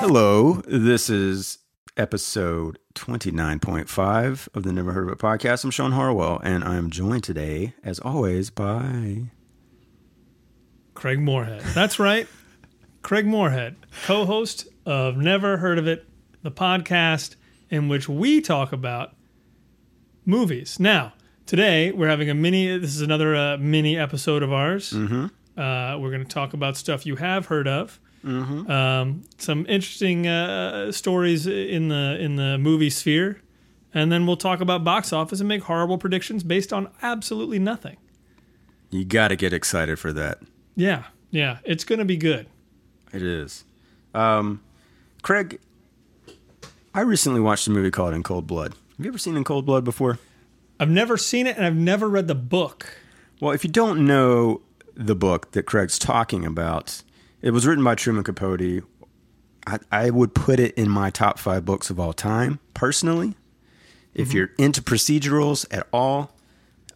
Hello, this is episode 29.5 of the Never Heard of It podcast. I'm Sean Harwell, and I'm joined today, as always, by. Craig Moorhead. That's right. Craig Moorhead, co host of Never Heard of It, the podcast in which we talk about movies. Now, today we're having a mini, this is another uh, mini episode of ours. Mm-hmm. Uh, we're going to talk about stuff you have heard of. Um, some interesting uh, stories in the in the movie sphere, and then we'll talk about box office and make horrible predictions based on absolutely nothing. You got to get excited for that. Yeah, yeah, it's going to be good. It is. Um, Craig, I recently watched a movie called In Cold Blood. Have you ever seen In Cold Blood before? I've never seen it, and I've never read the book. Well, if you don't know the book that Craig's talking about, it was written by Truman Capote. I, I would put it in my top five books of all time, personally. If you're into procedurals at all,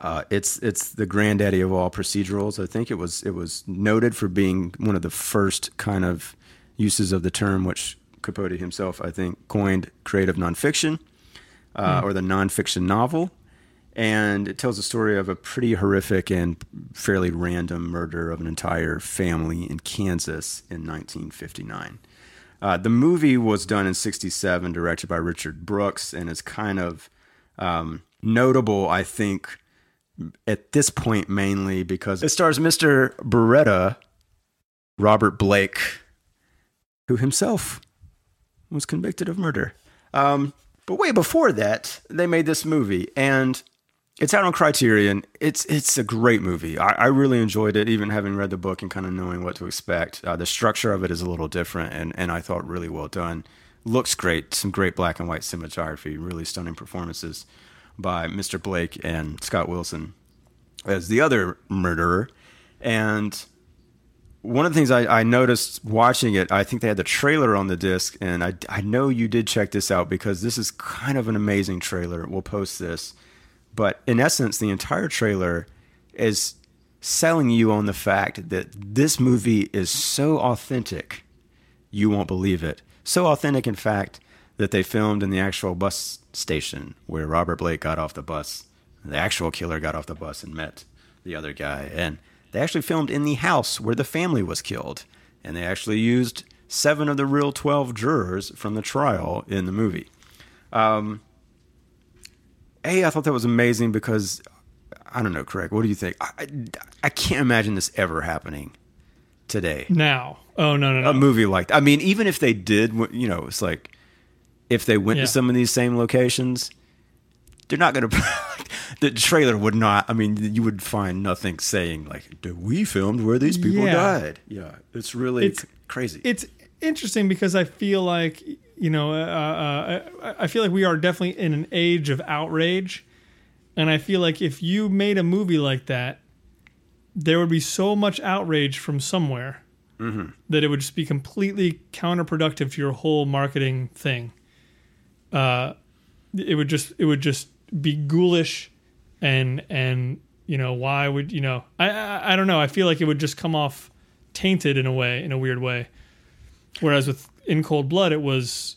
uh, it's it's the granddaddy of all procedurals. I think it was it was noted for being one of the first kind of uses of the term, which Capote himself, I think, coined creative nonfiction uh, or the nonfiction novel and it tells the story of a pretty horrific and fairly random murder of an entire family in Kansas in 1959. Uh, the movie was done in 67, directed by Richard Brooks, and is kind of um, notable, I think, at this point mainly because it stars Mr. Baretta, Robert Blake, who himself was convicted of murder. Um, but way before that, they made this movie, and it's out on Criterion. It's it's a great movie. I, I really enjoyed it, even having read the book and kind of knowing what to expect. Uh, the structure of it is a little different, and and I thought really well done. Looks great. Some great black and white cinematography. Really stunning performances by Mr. Blake and Scott Wilson as the other murderer. And one of the things I, I noticed watching it, I think they had the trailer on the disc, and I, I know you did check this out because this is kind of an amazing trailer. We'll post this. But in essence, the entire trailer is selling you on the fact that this movie is so authentic, you won't believe it. So authentic, in fact, that they filmed in the actual bus station where Robert Blake got off the bus. The actual killer got off the bus and met the other guy. And they actually filmed in the house where the family was killed. And they actually used seven of the real 12 jurors from the trial in the movie. Um, a, I thought that was amazing because I don't know, Craig. What do you think? I, I, I can't imagine this ever happening today. Now, oh no, no, no. A movie like that. I mean, even if they did, you know, it's like if they went Yeah. to some of these same locations, they're not going to. the trailer would not. I mean, you would find nothing saying like, "Did we filmed where these people Yeah. died?" Yeah, it's really It's- crazy. it's interesting because I feel like you know, uh, uh, I, I feel like we are definitely in an age of outrage, and I feel like if you made a movie like that, there would be so much outrage from somewhere that it would just be completely counterproductive to your whole marketing thing. Uh, it would just it would just be ghoulish, and and you know why would you know I, I I don't know I feel like it would just come off tainted in a way in a weird way. Whereas with In Cold Blood, it was,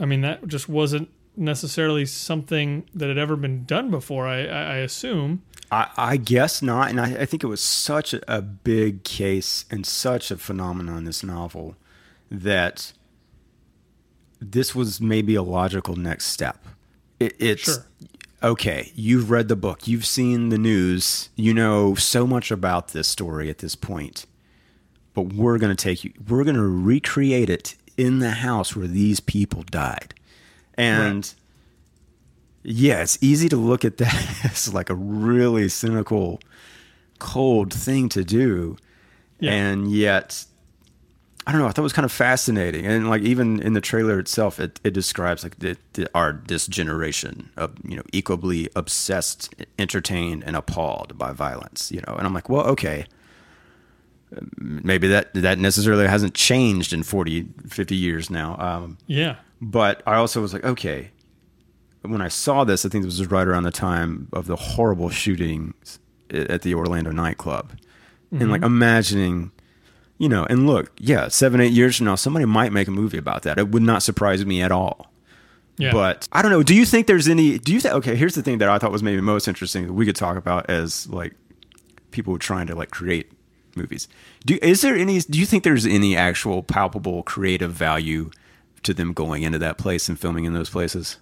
I mean, that just wasn't necessarily something that had ever been done before. I, I, I assume. I, I guess not, and I, I think it was such a, a big case and such a phenomenon. In this novel that this was maybe a logical next step. It, it's Sure. okay. You've read the book, you've seen the news, you know so much about this story at this point. But we're going to take you. We're going to recreate it in the house where these people died, and. Yeah, it's easy to look at that as like a really cynical, cold thing to do. Yeah. And yet, I don't know, I thought it was kind of fascinating. And like even in the trailer itself, it, it describes like the, the, our this generation of, you know, equally obsessed, entertained, and appalled by violence, you know. And I'm like, well, okay. Maybe that that necessarily hasn't changed in 40, 50 years now. Um, Yeah. but I also was like, okay. When I saw this, I think this was right around the time of the horrible shootings at the Orlando nightclub. and like imagining, you know, and look, yeah, seven eight years from now, somebody might make a movie about that. It would not surprise me at all. Yeah. But I don't know. Do you think there's any? Do you think? Okay, here's the thing that I thought was maybe most interesting that we could talk about as like people trying to like create movies. Do is there any? Do you think there's any actual palpable creative value to them going into that place and filming in those places?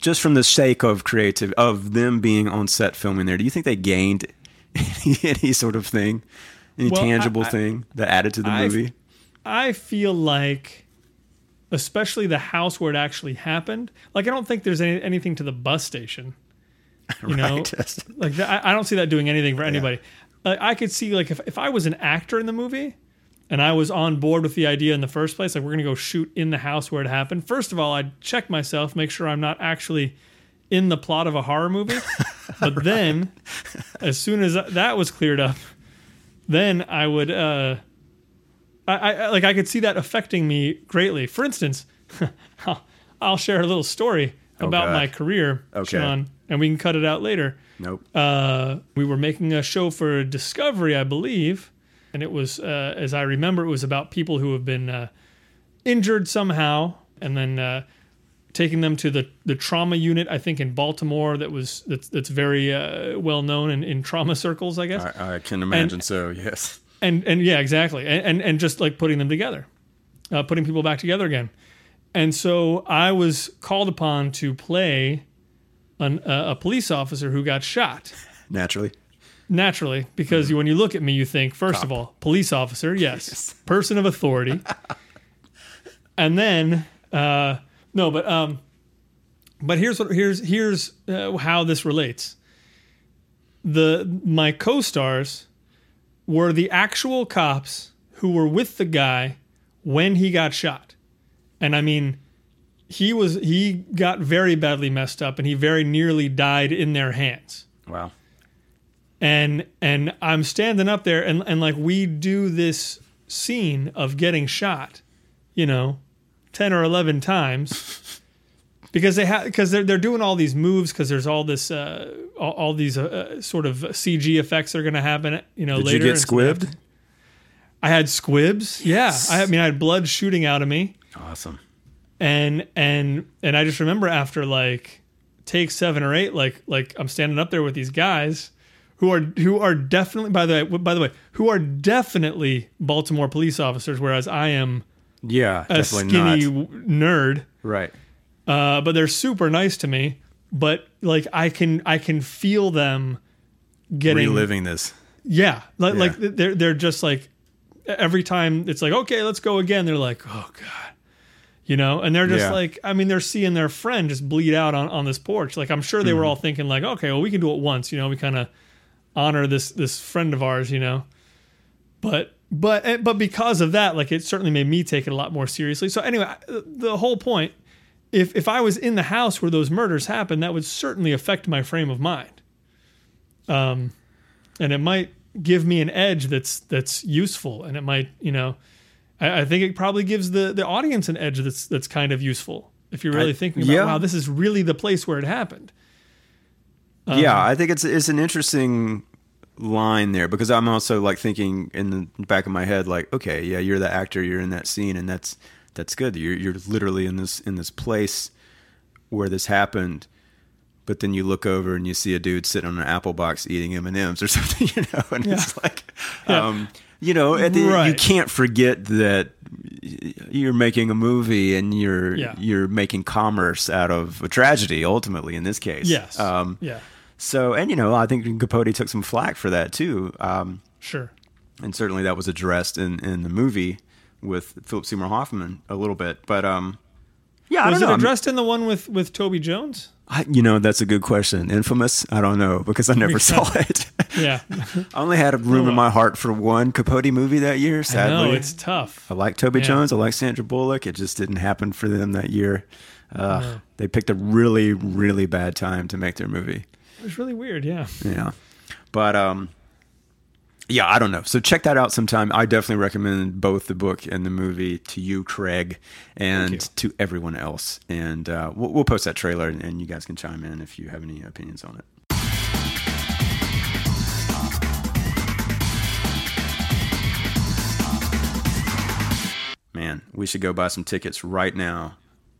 Just from the sake of creative of them being on set filming there, do you think they gained any, any sort of thing, any Well, tangible I- thing that added to the I've- movie? I feel like, especially the house where it actually happened, like I don't think there's any, anything to the bus station. You know, Right. like that, I, don't see that doing anything for anybody. Like, I could see like if, if I was an actor in the movie and I was on board with the idea in the first place, like we're gonna go shoot in the house where it happened. First of all, I'd check myself, make sure I'm not actually in the plot of a horror movie. But then, as soon as that was cleared up, then I would. uh I, I like I could see that affecting me greatly. For instance, I'll, I'll share a little story about God. my career, Okay. Sean, and we can cut it out later. nope. Uh, we were making a show for Discovery, I believe, and it was, uh, as I remember, it was about people who have been uh, injured somehow, and then uh, taking them to the, the trauma unit. I think in Baltimore, that was that's that's very uh, well known in, in trauma circles, I guess I, I can imagine so. Yes. and and yeah, exactly, and and, and just like putting them together, uh, putting people back together again. And so I was called upon to play an, uh, a police officer who got shot. Naturally. Naturally, because you, when you look at me, you think first of all, police officer, yes, person of authority, and then uh, no, but um, but here's what here's here's uh, how this relates. The my co-stars were the actual cops who were with the guy when he got shot, and I mean, he was he got very badly messed up, and he very nearly died in their hands Wow. and and I'm standing up there and and like we do this scene of getting shot, you know, 10 or 11 times because they have because they're they're doing all these moves because there's all this uh all, all these uh, sort of CG effects that are going to happen, you know, Did later. you get and so they have squibbed? I had squibs. Yeah. I, I mean I had blood shooting out of me Awesome. And and and I just remember after like take seven or eight, like like I'm standing up there with these guys who are who are definitely by the way by the way who are definitely Baltimore police officers, whereas I am Yeah, a skinny not. nerd. Right. Uh, but they're super nice to me. But like I can I can feel them getting Reliving this. yeah, like, Yeah. like they're they're just like every time it's like okay, let's go again. They're like oh god, you know, and they're just Yeah. like I mean they're seeing their friend just bleed out on on this porch. Like I'm sure they Mm-hmm. were all thinking like okay, well we can do it once. You know, we kind of honor this this friend of ours. You know, but. But eh, but because of that, like it certainly made me take it a lot more seriously. So anyway, the whole point, if if I was in the house where those murders happened, that would certainly affect my frame of mind. Um, and it might give me an edge that's that's useful, and it might, you know, I, I think it probably gives the the audience an edge that's that's kind of useful if you're really I- thinking about, yeah. wow, this is really the place where it happened. Um, yeah, I think it's it's an interesting line there because I'm also like thinking in the back of my head like, okay, yeah, you're the actor, you're in that scene, and that's that's good. You're you're literally in this in this place where this happened. But then you look over and you see a dude sitting on an apple box eating M and M's or something, you know, and it's like, Yeah. You know, at the, you can't forget that you're making a movie and you're Yeah. you're making commerce out of a tragedy. Ultimately, in this case, Yes. Um, yeah. so, and you know, I think Capote took some flack for that too, um, Sure. and certainly that was addressed in in the movie with Philip Seymour Hoffman a little bit. But um, yeah, I Was don't it know. addressed in the one with with Toby Jones? I, you know, that's a good question. Infamous? I don't know because I never saw it. Yeah. I only had a room in my heart for one Capote movie that year. Sadly, know it's tough. I like Toby Yeah. Jones. I like Sandra Bullock. It just didn't happen for them that year. Uh, They picked a really, really bad time to make their movie. It was really weird. Yeah. Yeah. But um yeah, I don't know. So check that out sometime. I definitely recommend both the book and the movie to you, Craig, and you. to everyone else. And uh, we'll, we'll, post that trailer, and, and you guys can chime in if you have any opinions on it. Man, we should go buy some tickets right now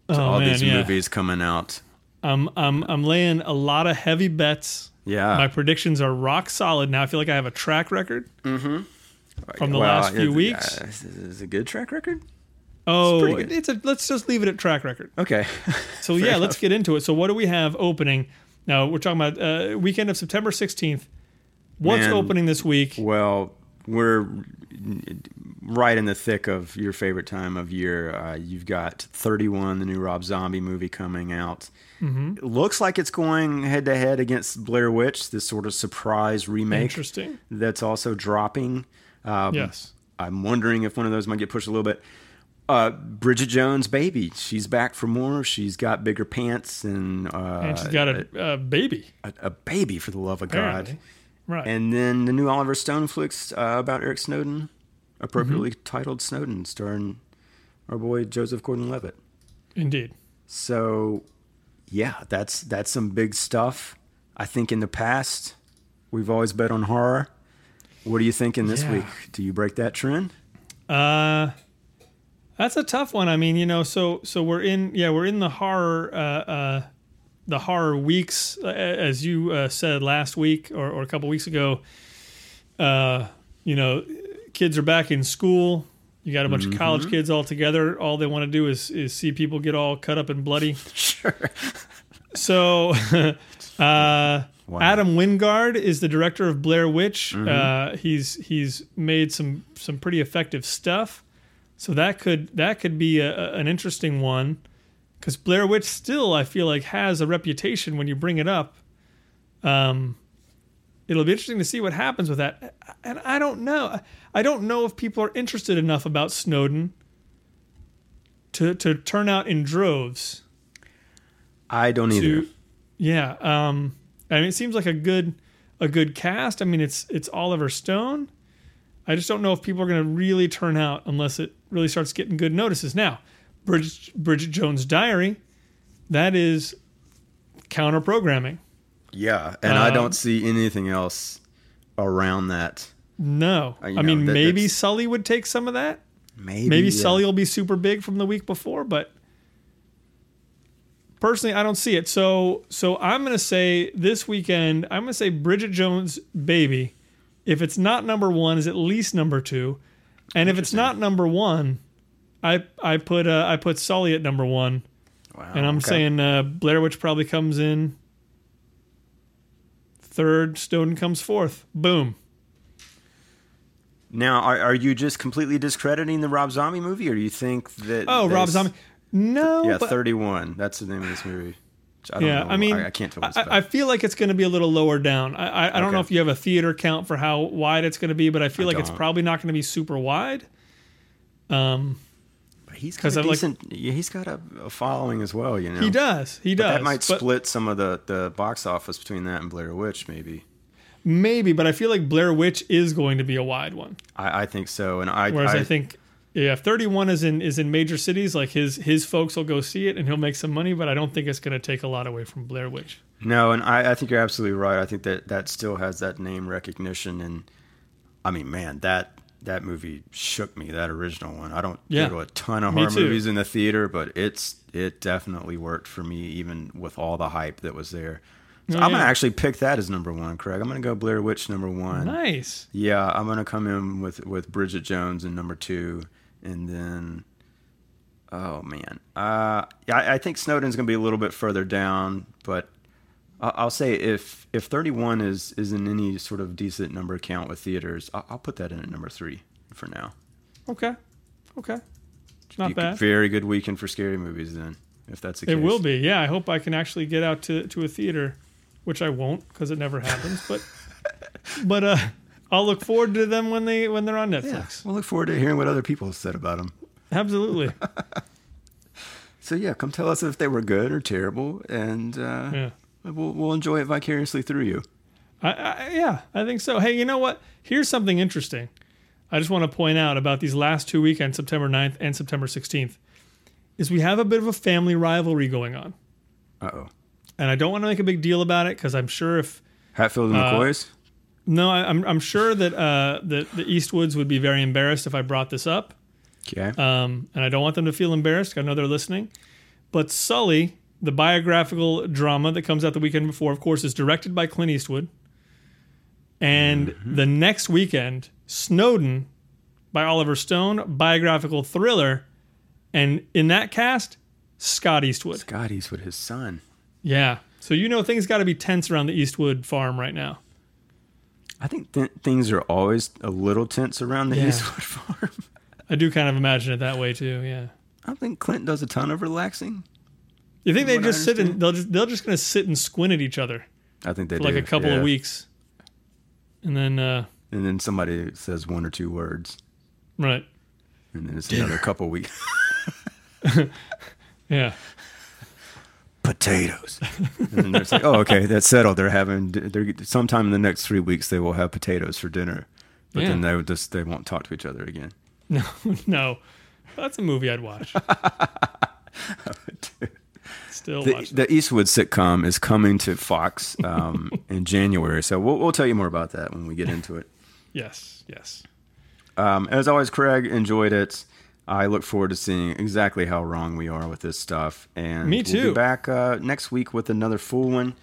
to oh, all man, these yeah. movies coming out. I'm I'm I'm laying a lot of heavy bets. Yeah. My predictions are rock solid. Now I feel like I have a track record. from the last few weeks. uh, is it a good track record? Oh, good. it's a let's just leave it at track record. Okay. So yeah, let's get into it. So what do we have opening? Now we're talking about uh, weekend of September 16th. What's Man. opening this week? well, we're right in the thick of your favorite time of year. Uh, you've got 31, the new Rob Zombie movie coming out. Mm-hmm. It looks like it's going head to head against Blair Witch, this sort of surprise remake Interesting. that's also dropping. Um, Yes. I'm wondering if one of those might get pushed a little bit. Uh, Bridget Jones' baby, she's back for more. She's got bigger pants and, uh, And she's got a, a baby. a, a baby for the love of Apparently. God. Right. And then the new Oliver Stone flicks uh, about Eric Snowden, appropriately Mm-hmm. titled Snowden, starring our boy Joseph Gordon-Levitt. Indeed. So, yeah, that's that's some big stuff. I think in the past we've always bet on horror. What are you thinking this Yeah. week? Do you break that trend? Uh that's a tough one. I mean, you know, so so we're in yeah, we're in the horror uh uh the horror weeks as you uh, said last week or, or a couple weeks ago. Uh, you know, kids are back in school. You got a bunch of college kids all together. All they want to do is is see people get all cut up and bloody. Sure. So, uh, Adam Wingard is the director of Blair Witch. Uh, he's he's made some some pretty effective stuff. So that could that could be a, a- an interesting one because Blair Witch still I feel like has a reputation when you bring it up. Um, it'll be interesting to see what happens with that. And I don't know. I don't know if people are interested enough about Snowden to to turn out in droves I don't either. to yeah um i mean it seems like a good a good cast i mean it's it's oliver stone i just don't know if people are going to really turn out unless it really starts getting good notices now bridget, bridget jones diary that is counter programming Yeah, and I Um, don't see anything else around that. no. Uh, i know, mean that- maybe sully would take some of that. Maybe maybe yeah. sully will be super big from the week before but personally i don't see it. So so i'm going to say this weekend i'm going to say bridget jones baby. If it's not number one is at least number two. And if it's not number one i i put uh, i put sully at number one. Wow, and i'm okay. saying uh, blair witch probably comes in third snowden comes forth. boom Now, are, are you just completely discrediting the Rob Zombie movie, or do you think that? oh rob zombie no Yeah, but- thirty-one. That's the name of this movie. I don't Yeah, know. I mean, I, I can't tell. It's I. I feel like it's going to be a little lower down. I, I, don't know if you have a theater count for how wide it's going to be, but I feel like it's don't. probably not going to be super wide. Um, he's got a I've, like- yeah, he's got a, a following as well. You know, he does, he does. That might but split some of the the box office between that and Blair Witch, maybe. maybe, but I feel like Blair Witch is going to be a wide one. I, I think so, and I. Whereas I, I think, yeah, if 31 is in is in major cities, like his his folks will go see it and he'll make some money. But I don't think it's going to take a lot away from Blair Witch. No, and I, I think you're absolutely right. I think that that still has that name recognition, and I mean, man, that that movie shook me. That original one. I don't Yeah. go to a ton of Me horror too. movies in the theater, but it's it definitely worked for me, even with all the hype that was there. So Oh, I'm gonna actually pick that as number one, Craig. I'm gonna go Blair Witch number one. Nice. Yeah, I'm gonna come in with with Bridget Jones in number two, and then, oh man, uh, I, I think Snowden's gonna be a little bit further down, but I'll say if if 31 is is in any sort of decent number count with theaters, I'll, I'll put that in at number three for now. Okay. Okay. Not bad. Very good weekend for scary movies then, if that's the case. It will be. Yeah, I hope I can actually get out to, to a theater, which I won't because it never happens. But but uh, I'll look forward to them when they when they're on Netflix. Yeah, we'll look forward to hearing what other people have said about them. Absolutely. So yeah, come tell us if they were good or terrible, and uh, Yeah. We'll we'll enjoy it vicariously through you. I, I, yeah, I think so. Hey, you know what? Here's something interesting. I just want to point out about these last two weekends, September 9th and September 16th, is we have a bit of a family rivalry going on. Uh oh. And I don't want to make a big deal about it because I'm sure if Hatfield and Uh, McCoys. no, I, I'm I'm sure that uh, that the Eastwoods would be very embarrassed if I brought this up. Okay. Um, and I don't want them to feel embarrassed. I know they're listening. But Sully, the biographical drama that comes out the weekend before, of course, is directed by Clint Eastwood. And mm-hmm. the next weekend, Snowden by Oliver Stone, biographical thriller. And in that cast, Scott Eastwood. Scott Eastwood, his son. Yeah. So you know things got to be tense around the Eastwood farm right now. I think th- things are always a little tense around the Yeah. Eastwood farm. I do kind of imagine it that way too. Yeah. I think Clint does a ton of relaxing. You think they From what I just sit and they'll just they'll just gonna sit and squint at each other I think they for do. like a couple yeah. of weeks, and then uh, and then somebody says one or two words, right, and then it's another couple weeks. yeah, potatoes. and then it's like, oh, okay, that's settled. They're having they're sometime in the next three weeks they will have potatoes for dinner, but Yeah. then they would just they won't talk to each other again. no, no, that's a movie I'd watch. Still The, the Eastwood sitcom is coming to Fox um, in January, so we'll, we'll tell you more about that when we get into it. Yes, yes. Um, as always, Craig enjoyed it. I look forward to seeing exactly how wrong we are with this stuff. And Me We'll too. be back uh, next week with another full one.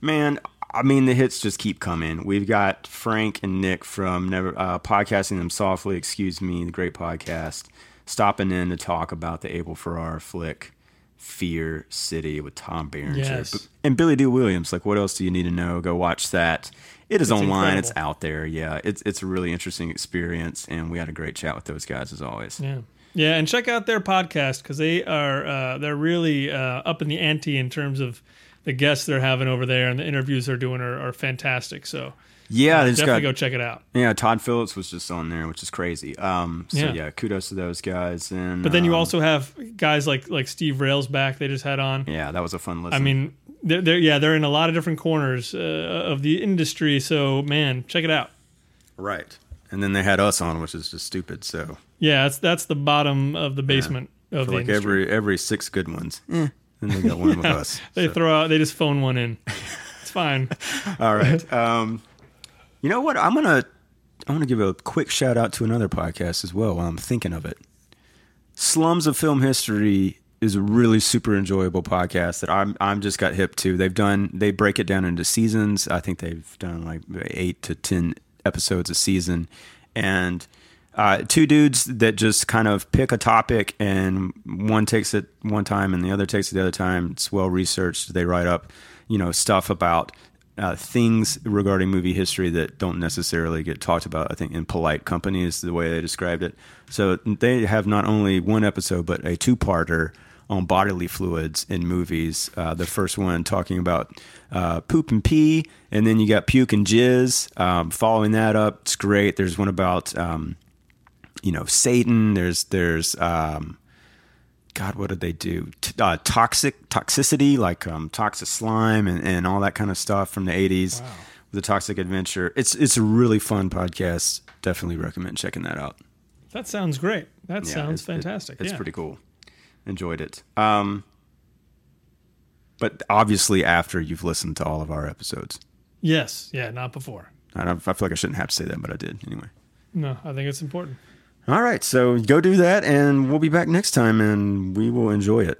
Man, I mean, the hits just keep coming. We've got Frank and Nick from Never uh, Podcasting Them Softly, excuse me, the great podcast, stopping in to talk about the Abel Ferrara flick, Fear City with Tom Berenger. Yes. And Billy Dee Williams. Like, what else do you need to know? Go watch that. It is It's online. It's out there. Yeah, it's it's a really interesting experience, and we had a great chat with those guys as always. Yeah. Yeah, and check out their podcast because they are uh, they're really uh, up in the ante in terms of the guests they're having over there and the interviews they're doing are, are fantastic. So Yeah, they definitely got go check it out. yeah. Todd Phillips was just on there, which is crazy. Um, so Yeah. yeah, kudos to those guys. And But then you um, also have guys like like Steve Railsback. They just had on. yeah, that was a fun listen. I mean, they're, they're yeah they're in a lot of different corners uh, of the industry. So man, check it out. right. And then they had us on, which is just stupid. So Yeah, that's that's the bottom of the basement of for the like industry. every every six good ones, eh, and they got one with us. they So- throw out they just phone one in. It's fine. All right. Um, you know what? I'm gonna I'm gonna give a quick shout out to another podcast as well while I'm thinking of it. Slums of Film History is a really super enjoyable podcast that I'm I'm just got hip to. They've done they break it down into seasons. I think they've done like eight to ten episodes a season, and uh, two dudes that just kind of pick a topic and one takes it one time and the other takes it the other time. It's well researched. They write up, you know, stuff about uh, things regarding movie history that don't necessarily get talked about. I think in polite company is the way they described it. So they have not only one episode but a two-parter on bodily fluids in movies. Uh, the first one talking about uh, poop and pee, and then you got puke and jizz. Um, following that up, it's great. There's one about um, you know Satan. There's there's um, God, what did they do? T- uh, toxic toxicity, like um, toxic slime and, and all that kind of stuff from the '80s. The Toxic Avenger. It's it's a really fun podcast. Definitely recommend checking that out. That sounds great. That Yeah, sounds it's- it- fantastic. it's yeah. pretty cool. Enjoyed it. Um, but obviously after you've listened to all of our episodes. Yes. Yeah. Not before. I, don't, I feel like I shouldn't have to say that, but I did anyway. No, I think it's important. All right, so go do that, and we'll be back next time, and we will enjoy it.